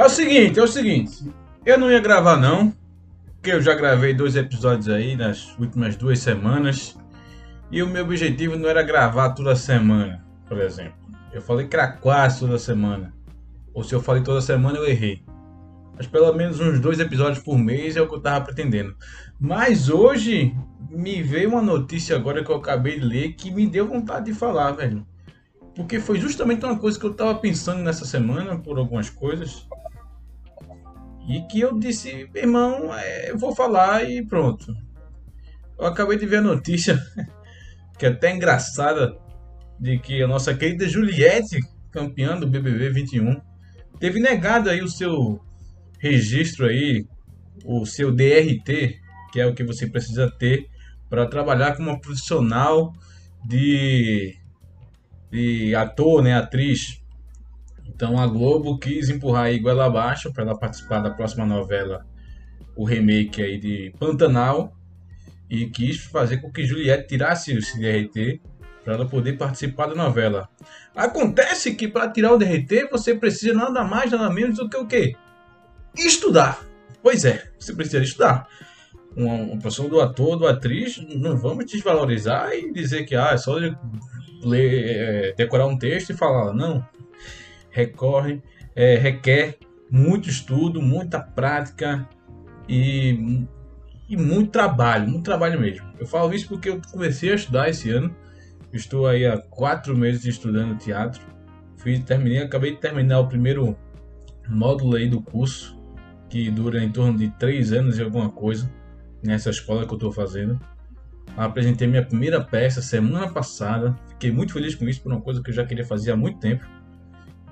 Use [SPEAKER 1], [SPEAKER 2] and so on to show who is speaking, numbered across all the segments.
[SPEAKER 1] É o seguinte, é o seguinte. Eu não ia gravar não, porque eu já gravei dois episódios aí nas últimas duas semanas. E o meu objetivo não era gravar toda semana, por exemplo. Eu falei quase toda semana. Ou se eu falei toda semana, eu errei. Mas pelo menos uns dois episódios por mês é o que eu tava pretendendo. Mas hoje me veio uma notícia agora que eu acabei de ler que me deu vontade de falar, velho. Porque foi justamente uma coisa que eu tava pensando nessa semana por algumas coisas. E que eu disse, irmão, é, eu vou falar e pronto. Eu acabei de ver a notícia, que é até engraçada, de que a nossa querida Juliette, campeã do BBB 21, teve negado aí o seu registro aí, o seu DRT, que é o que você precisa ter para trabalhar como profissional de, de ator, né, atriz. Então a Globo quis empurrar aí goela abaixo para ela participar da próxima novela, o remake aí de Pantanal, e quis fazer com que Juliette tirasse o DRT para ela poder participar da novela. Acontece que para tirar o DRT você precisa nada mais nada menos do que o quê? Estudar. Pois é, você precisa estudar. Uma pessoa do ator, do atriz, não vamos desvalorizar e dizer que ah, é só ler, é, decorar um texto e falar. Não, recorre, é, requer muito estudo, muita prática e, e muito trabalho, muito trabalho mesmo. Eu falo isso porque eu comecei a estudar esse ano, estou aí há quatro meses estudando teatro, Fiz, terminei, acabei de terminar o primeiro módulo aí do curso, que dura em torno de três anos e alguma coisa, nessa escola que eu estou fazendo. Apresentei minha primeira peça semana passada, fiquei muito feliz com isso, por uma coisa que eu já queria fazer há muito tempo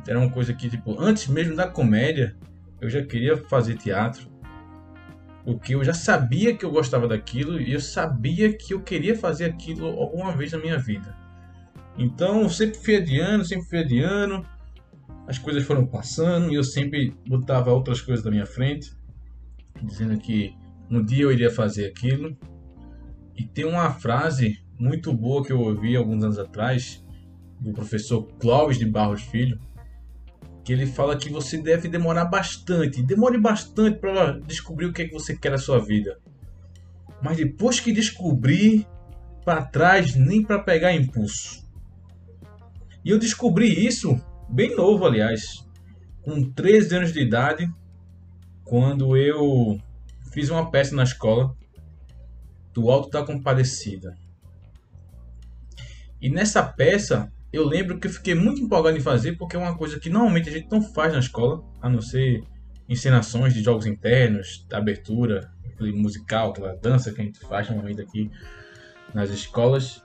[SPEAKER 1] era uma coisa que, tipo, antes mesmo da comédia, eu já queria fazer teatro. Porque eu já sabia que eu gostava daquilo e eu sabia que eu queria fazer aquilo alguma vez na minha vida. Então, eu sempre fui adiando, sempre fui adiando. As coisas foram passando e eu sempre botava outras coisas da minha frente, dizendo que um dia eu iria fazer aquilo. E tem uma frase muito boa que eu ouvi alguns anos atrás, do professor Clóvis de Barros Filho, que ele fala que você deve demorar bastante, demore bastante para descobrir o que é que você quer na sua vida. Mas depois que descobrir, para trás nem para pegar impulso. E eu descobri isso bem novo, aliás, com 13 anos de idade, quando eu fiz uma peça na escola do Alto da Compadecida. E nessa peça eu lembro que eu fiquei muito empolgado em fazer, porque é uma coisa que normalmente a gente não faz na escola, a não ser encenações de jogos internos, abertura, aquele musical, aquela dança que a gente faz normalmente aqui nas escolas.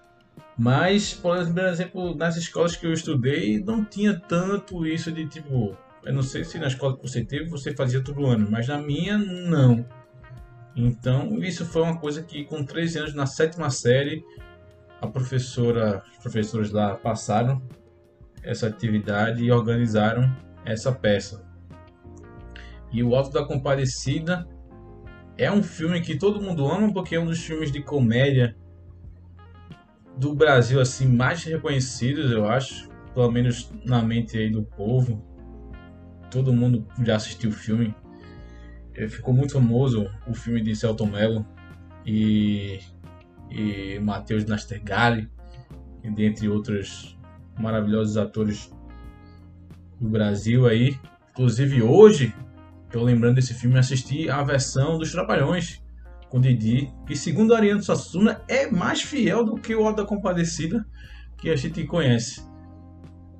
[SPEAKER 1] Mas, por exemplo, nas escolas que eu estudei, não tinha tanto isso de tipo. Eu não sei se na escola que você teve você fazia todo ano, mas na minha, não. Então, isso foi uma coisa que com 13 anos, na sétima série, a professora, os professores lá passaram essa atividade e organizaram essa peça. E o Alto da Compadecida é um filme que todo mundo ama porque é um dos filmes de comédia do Brasil assim mais reconhecidos, eu acho, pelo menos na mente aí do povo. Todo mundo já assistiu o filme. Ficou muito famoso o filme de Celton Mello e e Matheus Nastergalli, dentre outros maravilhosos atores do Brasil aí. Inclusive hoje, eu lembrando desse filme, assisti a versão dos Trapalhões com Didi, que segundo Ariano Suassuna é mais fiel do que o Alta Compadecida que a gente conhece.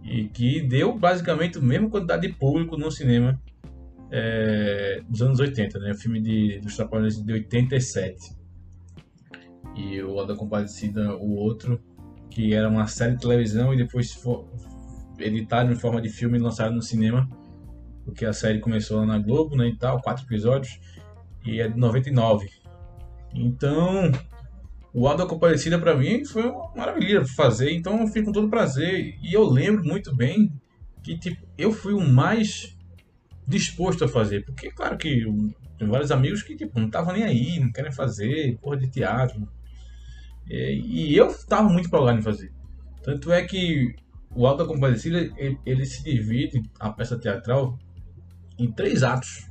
[SPEAKER 1] E que deu basicamente a mesma quantidade de público no cinema é, dos anos 80, né? O filme de, dos Trapalhões de 87 e o A da Compadecida, o outro, que era uma série de televisão e depois editado em forma de filme e lançado no cinema, porque a série começou lá na Globo, né, e tal, quatro episódios, e é de 99. Então, o A da Compadecida para mim foi uma maravilha fazer, então eu fico com todo prazer. E eu lembro muito bem que tipo, eu fui o mais disposto a fazer. Porque, claro que tenho vários amigos que tipo, não estavam nem aí, não querem fazer, porra de teatro. E, e eu estava muito empolgado em fazer. Tanto é que o Alta Compadecida, ele, ele se divide, a peça teatral, em três atos.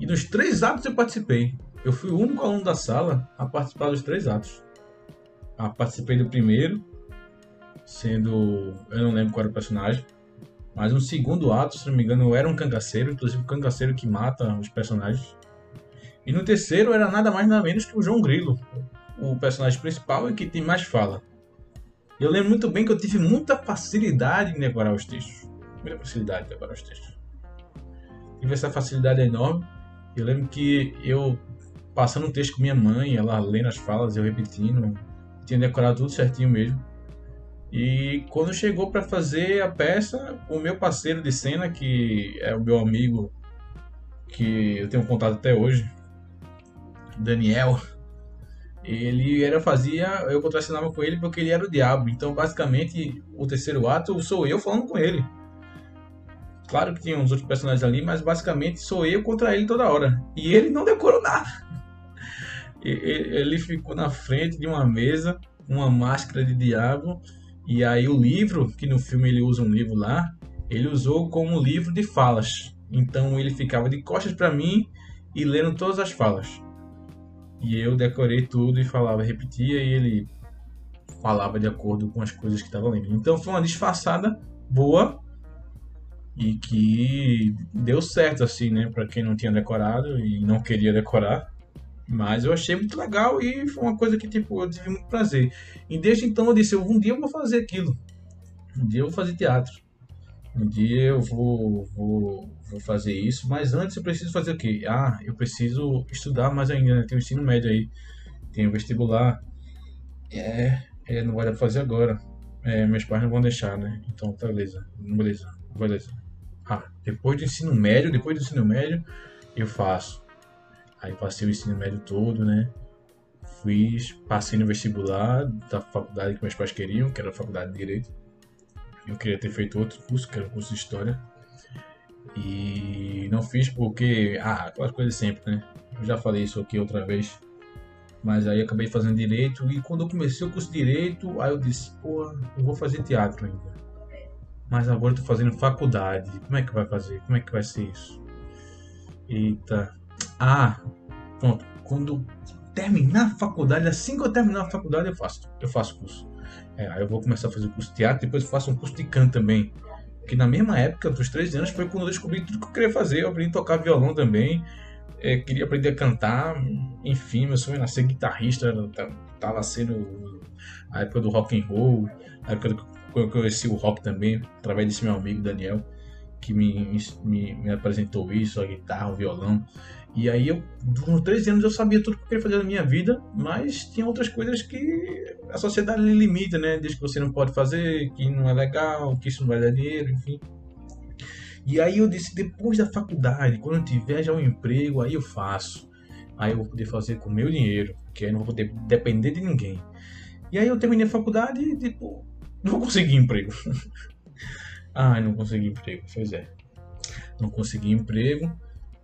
[SPEAKER 1] E nos três atos eu participei. Eu fui o único aluno da sala a participar dos três atos. Ah, participei do primeiro, sendo. Eu não lembro qual era o personagem. Mas no segundo ato, se não me engano, era um cangaceiro, inclusive o cangaceiro que mata os personagens. E no terceiro era nada mais nada menos que o João Grilo, o personagem principal e que tem mais fala. Eu lembro muito bem que eu tive muita facilidade em decorar os textos. Muita facilidade em decorar os textos. Tive essa facilidade enorme. Eu lembro que eu passando um texto com minha mãe, ela lendo as falas, eu repetindo, tinha decorado tudo certinho mesmo. E quando chegou para fazer a peça, o meu parceiro de cena, que é o meu amigo, que eu tenho contato até hoje, Daniel, ele era fazia, eu contracenava com ele porque ele era o diabo. Então, basicamente, o terceiro ato sou eu falando com ele. Claro que tinha uns outros personagens ali, mas basicamente sou eu contra ele toda hora. E ele não decorou nada. Ele ficou na frente de uma mesa, uma máscara de diabo e aí o livro, que no filme ele usa um livro lá, ele usou como livro de falas. Então ele ficava de costas para mim e lendo todas as falas. E eu decorei tudo e falava, repetia e ele falava de acordo com as coisas que estava lendo. Então foi uma disfarçada boa e que deu certo assim, né, para quem não tinha decorado e não queria decorar. Mas eu achei muito legal e foi uma coisa que, tipo, eu tive muito prazer. E desde então eu disse, um dia eu vou fazer aquilo. Um dia eu vou fazer teatro. Um dia eu vou, vou, vou fazer isso. Mas antes eu preciso fazer o quê? Ah, eu preciso estudar mais ainda, né? Tem o ensino médio aí. Tem o vestibular. É, é não vai dar pra fazer agora. É, meus pais não vão deixar, né? Então, tá, beleza. Beleza, beleza. Ah, depois do ensino médio, depois do ensino médio, eu faço Aí passei o ensino médio todo, né? Fiz, passei no vestibular da faculdade que meus pais queriam, que era a faculdade de Direito. Eu queria ter feito outro curso, que era o curso de História. E não fiz porque, ah, aquelas coisas sempre, né? Eu já falei isso aqui outra vez. Mas aí acabei fazendo Direito e quando eu comecei o curso de Direito, aí eu disse, pô, eu vou fazer teatro ainda. Mas agora eu tô fazendo faculdade. Como é que vai fazer? Como é que vai ser isso? Eita, ah, pronto. Quando terminar a faculdade, assim que eu terminar a faculdade, eu faço, eu faço curso. É, aí eu vou começar a fazer curso de teatro, depois eu faço um curso de canto também. Que na mesma época, dos 13 anos, foi quando eu descobri tudo que eu queria fazer. Eu aprendi a tocar violão também. É, queria aprender a cantar. Enfim, meu sonho era ser guitarrista. Tava sendo a época do rock and roll, a época que eu conheci o rock também, através desse meu amigo Daniel, que me, me, me apresentou isso, a guitarra, o violão. E aí eu, com 13 anos, eu sabia tudo que eu queria fazer na minha vida, mas tinha outras coisas que a sociedade limita, né? Diz que você não pode fazer, que não é legal, que isso não vai dar dinheiro, enfim. E aí eu disse, depois da faculdade, quando eu tiver já um emprego, aí eu faço. Aí eu vou poder fazer com o meu dinheiro, que aí não vou poder depender de ninguém. E aí eu terminei a faculdade e, tipo, não vou conseguir emprego. ah, não consegui emprego, pois é. Não consegui emprego.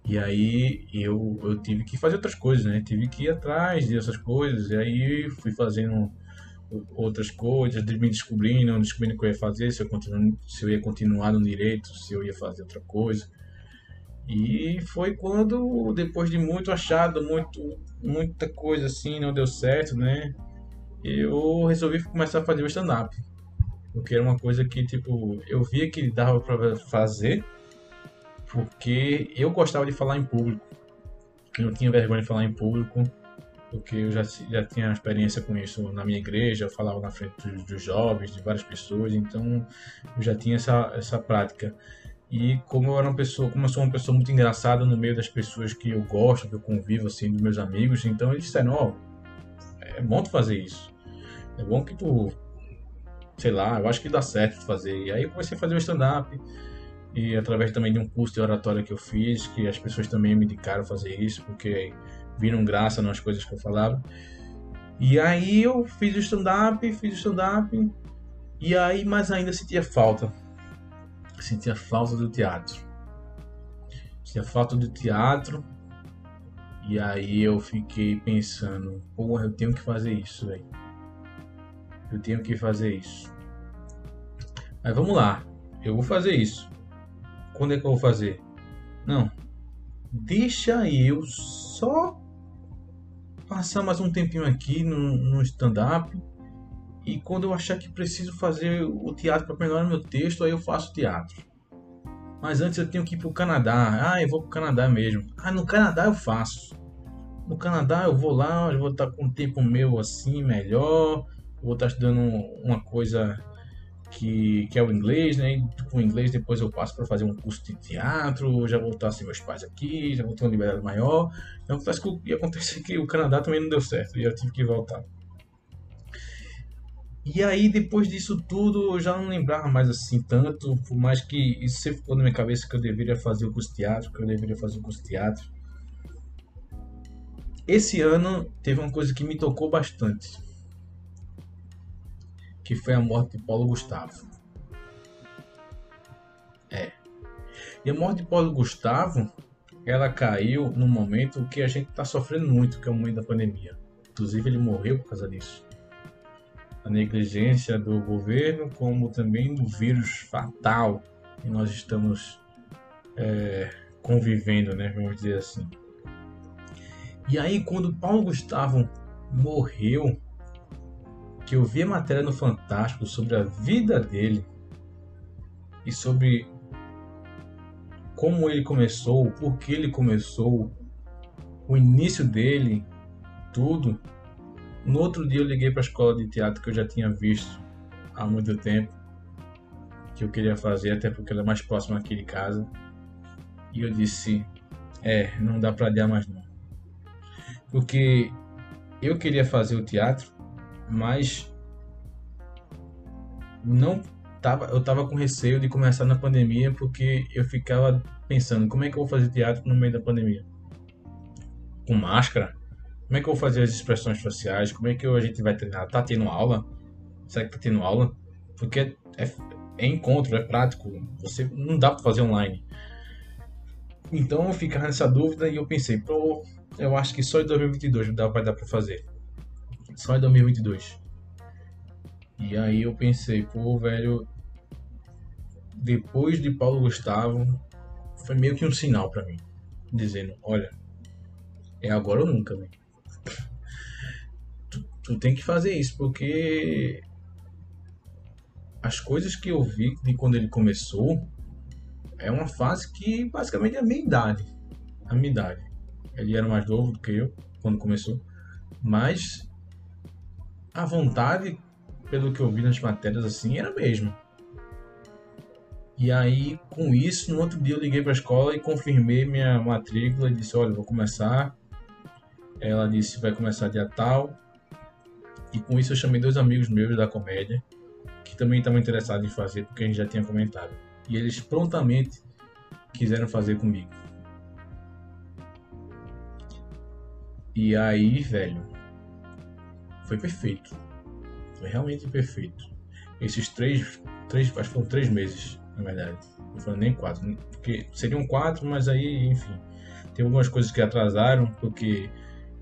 [SPEAKER 1] E aí eu, eu tive que fazer outras coisas, né? Tive que ir atrás dessas coisas. E aí fui fazendo outras coisas, me descobrindo, descobrindo o que eu ia fazer, se eu, continu, se eu ia continuar no direito, se eu ia fazer outra coisa. E foi quando, depois de muito achado, muito, muita coisa assim, não deu certo, né? Eu resolvi começar a fazer o stand-up. Porque era uma coisa que, tipo, eu via que dava para fazer, porque eu gostava de falar em público. Eu não tinha vergonha de falar em público, porque eu já, já tinha experiência com isso na minha igreja, eu falava na frente dos, dos jovens, de várias pessoas, então eu já tinha essa, essa prática. E como eu era uma pessoa, como eu sou uma pessoa muito engraçada no meio das pessoas que eu gosto, que eu convivo assim, dos meus amigos, então eles disseram, ó, oh, é bom tu fazer isso. É bom que tu, sei lá, eu acho que dá certo fazer. E aí eu comecei a fazer o stand-up e através também de um curso de oratória que eu fiz, que as pessoas também me indicaram fazer isso, porque viram graça nas coisas que eu falava. E aí eu fiz o stand-up, fiz o stand-up, e aí mais ainda sentia falta. Sentia falta do teatro. Tinha falta de teatro. E aí eu fiquei pensando, porra, eu tenho que fazer isso, velho. Eu tenho que fazer isso. Mas vamos lá, eu vou fazer isso. Quando é que eu vou fazer? Não. Deixa eu só passar mais um tempinho aqui no, no stand-up. E quando eu achar que preciso fazer o teatro para melhorar meu texto, aí eu faço teatro. Mas antes eu tenho que ir para o Canadá. Ah, eu vou para o Canadá mesmo. Ah, no Canadá eu faço. No Canadá eu vou lá, eu vou estar com um tempo meu assim melhor. Vou estar estudando uma coisa que, que é o inglês, né? E com o inglês depois eu passo para fazer um curso de teatro, já estar sem meus pais aqui, já vou ter uma liberdade maior. Então acontece que, e acontece que o Canadá também não deu certo e eu tive que voltar. E aí depois disso tudo eu já não lembrava mais assim tanto, por mais que isso sempre ficou na minha cabeça que eu deveria fazer o curso de teatro, que eu deveria fazer o curso de teatro. Esse ano teve uma coisa que me tocou bastante que foi a morte de Paulo Gustavo. É. E a morte de Paulo Gustavo, ela caiu num momento que a gente está sofrendo muito, que é o momento da pandemia. Inclusive ele morreu por causa disso. A negligência do governo, como também do vírus fatal que nós estamos é, convivendo, né? Vamos dizer assim. E aí, quando Paulo Gustavo morreu, que eu vi a matéria no Fantástico sobre a vida dele e sobre como ele começou, por que ele começou, o início dele, tudo. No outro dia eu liguei para a escola de teatro que eu já tinha visto há muito tempo, que eu queria fazer, até porque ela é mais próxima aqui de casa. E eu disse: É, não dá para adiar mais não. Porque eu queria fazer o teatro mas não tava, eu tava com receio de começar na pandemia porque eu ficava pensando como é que eu vou fazer teatro no meio da pandemia? Com máscara? Como é que eu vou fazer as expressões faciais? Como é que a gente vai treinar? Tá tendo aula? Será que tá tendo aula? Porque é, é encontro, é prático. Você não dá para fazer online. Então eu ficava nessa dúvida e eu pensei, pô, eu acho que só em 2022 vai dar para fazer só em 2022. E aí eu pensei, pô, velho, depois de Paulo Gustavo, foi meio que um sinal para mim, dizendo, olha, é agora ou nunca, velho. Tu, tu tem que fazer isso, porque as coisas que eu vi de quando ele começou é uma fase que basicamente é a minha idade. A minha idade. Ele era mais novo do que eu quando começou. Mas a vontade, pelo que eu vi nas matérias assim, era a mesma. E aí, com isso, no outro dia eu liguei para a escola e confirmei minha matrícula e disse: Olha, vou começar. Ela disse: Vai começar dia tal. E com isso, eu chamei dois amigos meus da comédia que também estavam interessados em fazer, porque a gente já tinha comentado. E eles prontamente quiseram fazer comigo. E aí, velho, foi perfeito. Foi realmente perfeito. Esses três, três acho que foram três meses, na verdade. Não foram nem quatro, porque seriam quatro, mas aí, enfim. Tem algumas coisas que atrasaram, porque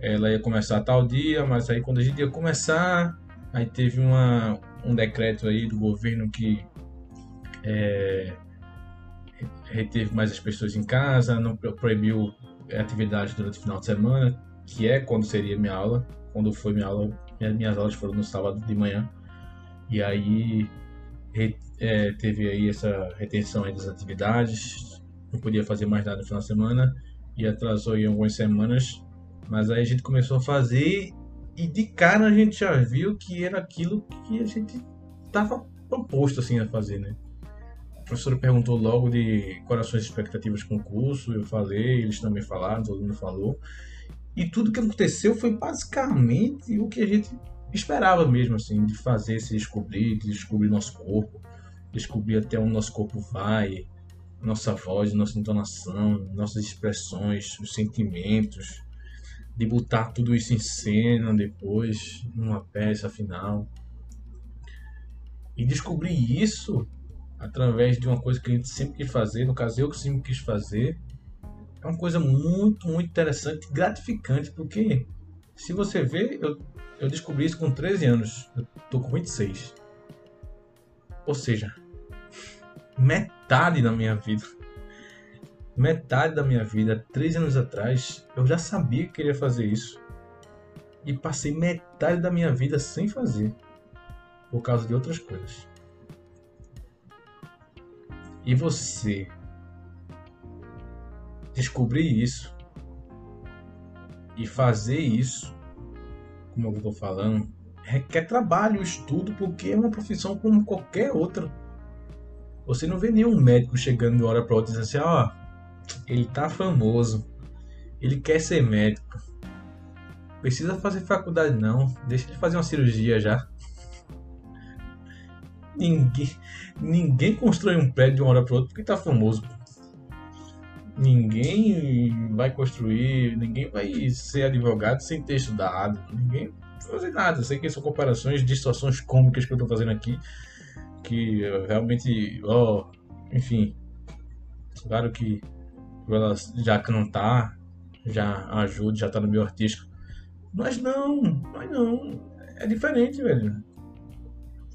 [SPEAKER 1] ela ia começar tal dia, mas aí quando a gente ia começar, aí teve uma, um decreto aí do governo que é, reteve mais as pessoas em casa, não proibiu atividades durante o final de semana, que é quando seria minha aula, quando foi minha aula minhas aulas foram no sábado de manhã. E aí é, teve aí essa retenção aí das atividades, não podia fazer mais nada no final de semana e atrasou em algumas semanas. Mas aí a gente começou a fazer e de cara a gente já viu que era aquilo que a gente estava proposto assim a fazer, né? A professora perguntou logo de as expectativas com o curso, eu falei, eles também falaram, todo mundo falou. E tudo que aconteceu foi basicamente o que a gente esperava mesmo, assim, de fazer, se descobrir, de descobrir nosso corpo, descobrir até onde nosso corpo vai, nossa voz, nossa entonação, nossas expressões, os sentimentos, de botar tudo isso em cena depois, numa peça final. E descobrir isso através de uma coisa que a gente sempre quis fazer, no caso eu que sempre quis fazer, é uma coisa muito, muito interessante, gratificante, porque se você vê, eu, eu descobri isso com 13 anos, eu tô com 26. Ou seja, metade da minha vida, metade da minha vida, 13 anos atrás, eu já sabia que queria fazer isso. E passei metade da minha vida sem fazer, por causa de outras coisas. E você descobrir isso e fazer isso, como eu estou falando, requer trabalho, estudo, porque é uma profissão como qualquer outra. Você não vê nenhum médico chegando de hora para outra dizendo assim, ó, oh, ele tá famoso, ele quer ser médico. Precisa fazer faculdade não, deixa ele fazer uma cirurgia já. Ninguém, ninguém constrói um prédio de uma hora para outra porque tá famoso. Ninguém vai construir, ninguém vai ser advogado sem ter estudado, ninguém vai fazer nada. Eu sei que são comparações de situações cômicas que eu estou fazendo aqui, que realmente, ó, enfim, claro que ela já cantar, já ajuda, já tá no meio artístico. Mas não, mas não. É diferente, velho.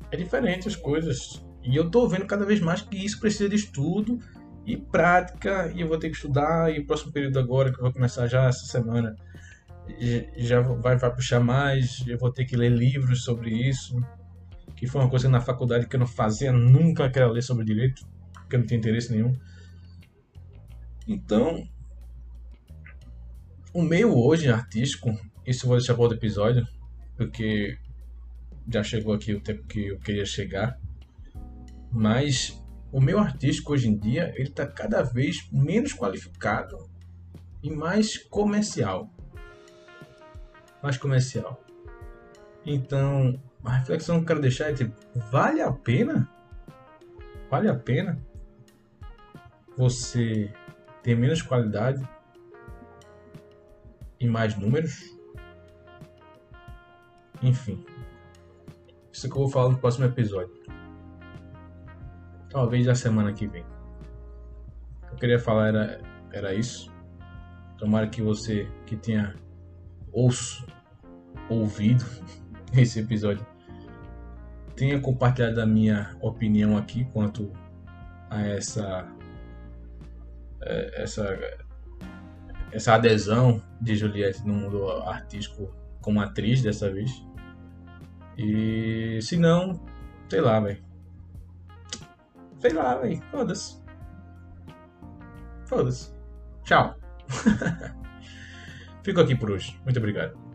[SPEAKER 1] É diferente as coisas. E eu tô vendo cada vez mais que isso precisa de estudo e prática, e eu vou ter que estudar, e o próximo período agora, que eu vou começar já essa semana, já vai, vai puxar mais, eu vou ter que ler livros sobre isso, que foi uma coisa na faculdade que eu não fazia nunca, que era ler sobre direito, porque eu não tinha interesse nenhum. Então, o meio hoje artístico, isso eu vou deixar para outro episódio, porque já chegou aqui o tempo que eu queria chegar, mas o meio artístico hoje em dia ele está cada vez menos qualificado e mais comercial. Mais comercial. Então, a reflexão que eu quero deixar é tipo, vale a pena? Vale a pena você ter menos qualidade e mais números? Enfim. Isso que eu vou falar no próximo episódio. Talvez na semana que vem. O que eu queria falar era, era isso. Tomara que você que tenha ouço, ouvido esse episódio tenha compartilhado a minha opinião aqui quanto a essa é, essa essa adesão de Juliette no mundo artístico como atriz dessa vez. E se não, sei lá, velho. Sei lá, velho. Foda-se. Foda-se. Tchau. Fico aqui por hoje. Muito obrigado.